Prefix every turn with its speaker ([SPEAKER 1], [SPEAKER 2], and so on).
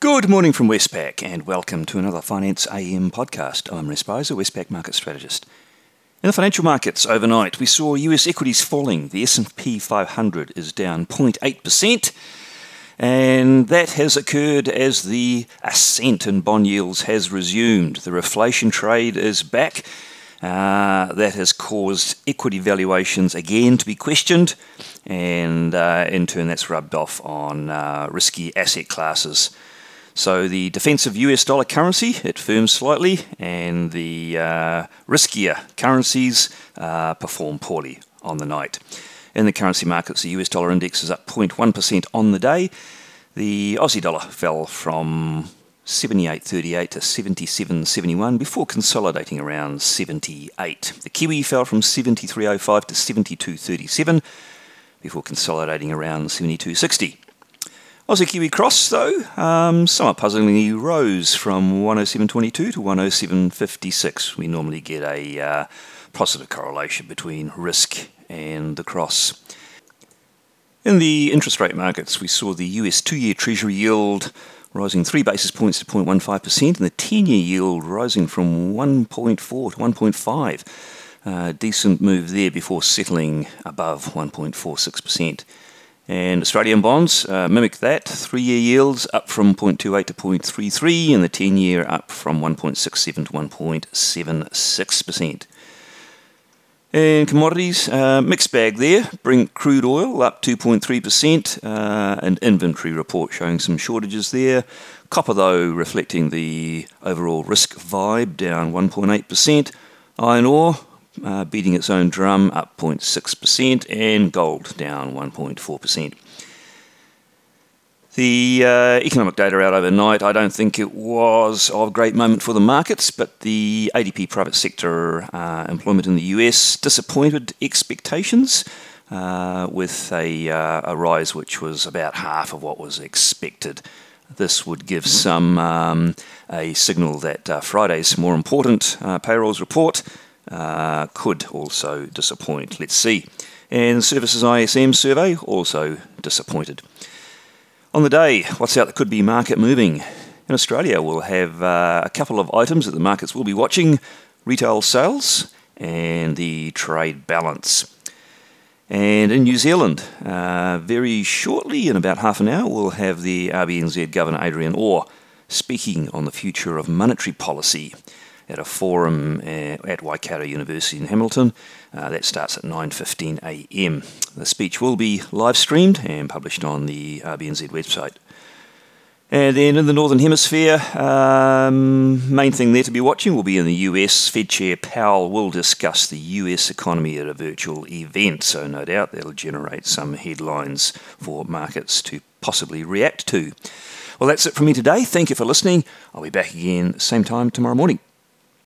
[SPEAKER 1] Good morning from Westpac and welcome to another Finance AM podcast. I'm Imre Speizer, Westpac market strategist. In the financial markets overnight, we saw US equities falling. The S&P 500 is down 0.8%, and that has occurred as the ascent in bond yields has resumed. The reflation trade is back. Uh, that has caused equity valuations again to be questioned, and uh, in turn, that's rubbed off on uh, risky asset classes. So the defensive US dollar currency, it firms slightly, and the uh, riskier currencies uh, perform poorly on the night. In the currency markets, the US dollar index is up 0.1% on the day. The Aussie dollar fell from 78.38 to 77.71 before consolidating around 78. The Kiwi fell from 73.05 to 72.37 before consolidating around 72.60. Aussie Kiwi Cross, though, um, somewhat puzzlingly rose from 107.22 to 107.56. We normally get a uh, positive correlation between risk and the cross. In the interest rate markets, we saw the US two year Treasury yield rising three basis points to 0.15%, and the 10 year yield rising from 1.4 to 1.5. Uh, decent move there before settling above 1.46%. And Australian bonds uh, mimic that. Three year yields up from 0.28 to 0.33, and the 10 year up from 1.67 to 1.76%. And commodities, uh, mixed bag there. Brent crude oil up 2.3%, uh, an inventory report showing some shortages there. Copper, though, reflecting the overall risk vibe, down 1.8%. Iron ore uh, beating its own drum, up 0.6%, and gold down 1.4%. The uh, economic data out overnight, I don't think it was of great moment for the markets, but the ADP private sector uh, employment in the US disappointed expectations uh, with a, uh, a, rise which was about half of what was expected. This would give some um, a signal that uh, Friday's more important uh, payrolls report uh, could also disappoint. Let's see. And Services ISM survey also disappointed. On the day, what's out that could be market moving? In Australia, we'll have uh, a couple of items that the markets will be watching retail sales and the trade balance. And in New Zealand, uh, very shortly, in about half an hour, we'll have the RBNZ Governor Adrian Orr speaking on the future of monetary policy at a forum uh, at Waikato University in Hamilton. Uh, that starts at 9:15 a.m. The speech will be live streamed and published on the RBNZ website. And then in the Northern Hemisphere, um, main thing there to be watching will be in the US. Fed Chair Powell will discuss the US economy at a virtual event, so no doubt that'll generate some headlines for markets to possibly react to. Well, that's it from me today. Thank you for listening. I'll be back again same time tomorrow morning.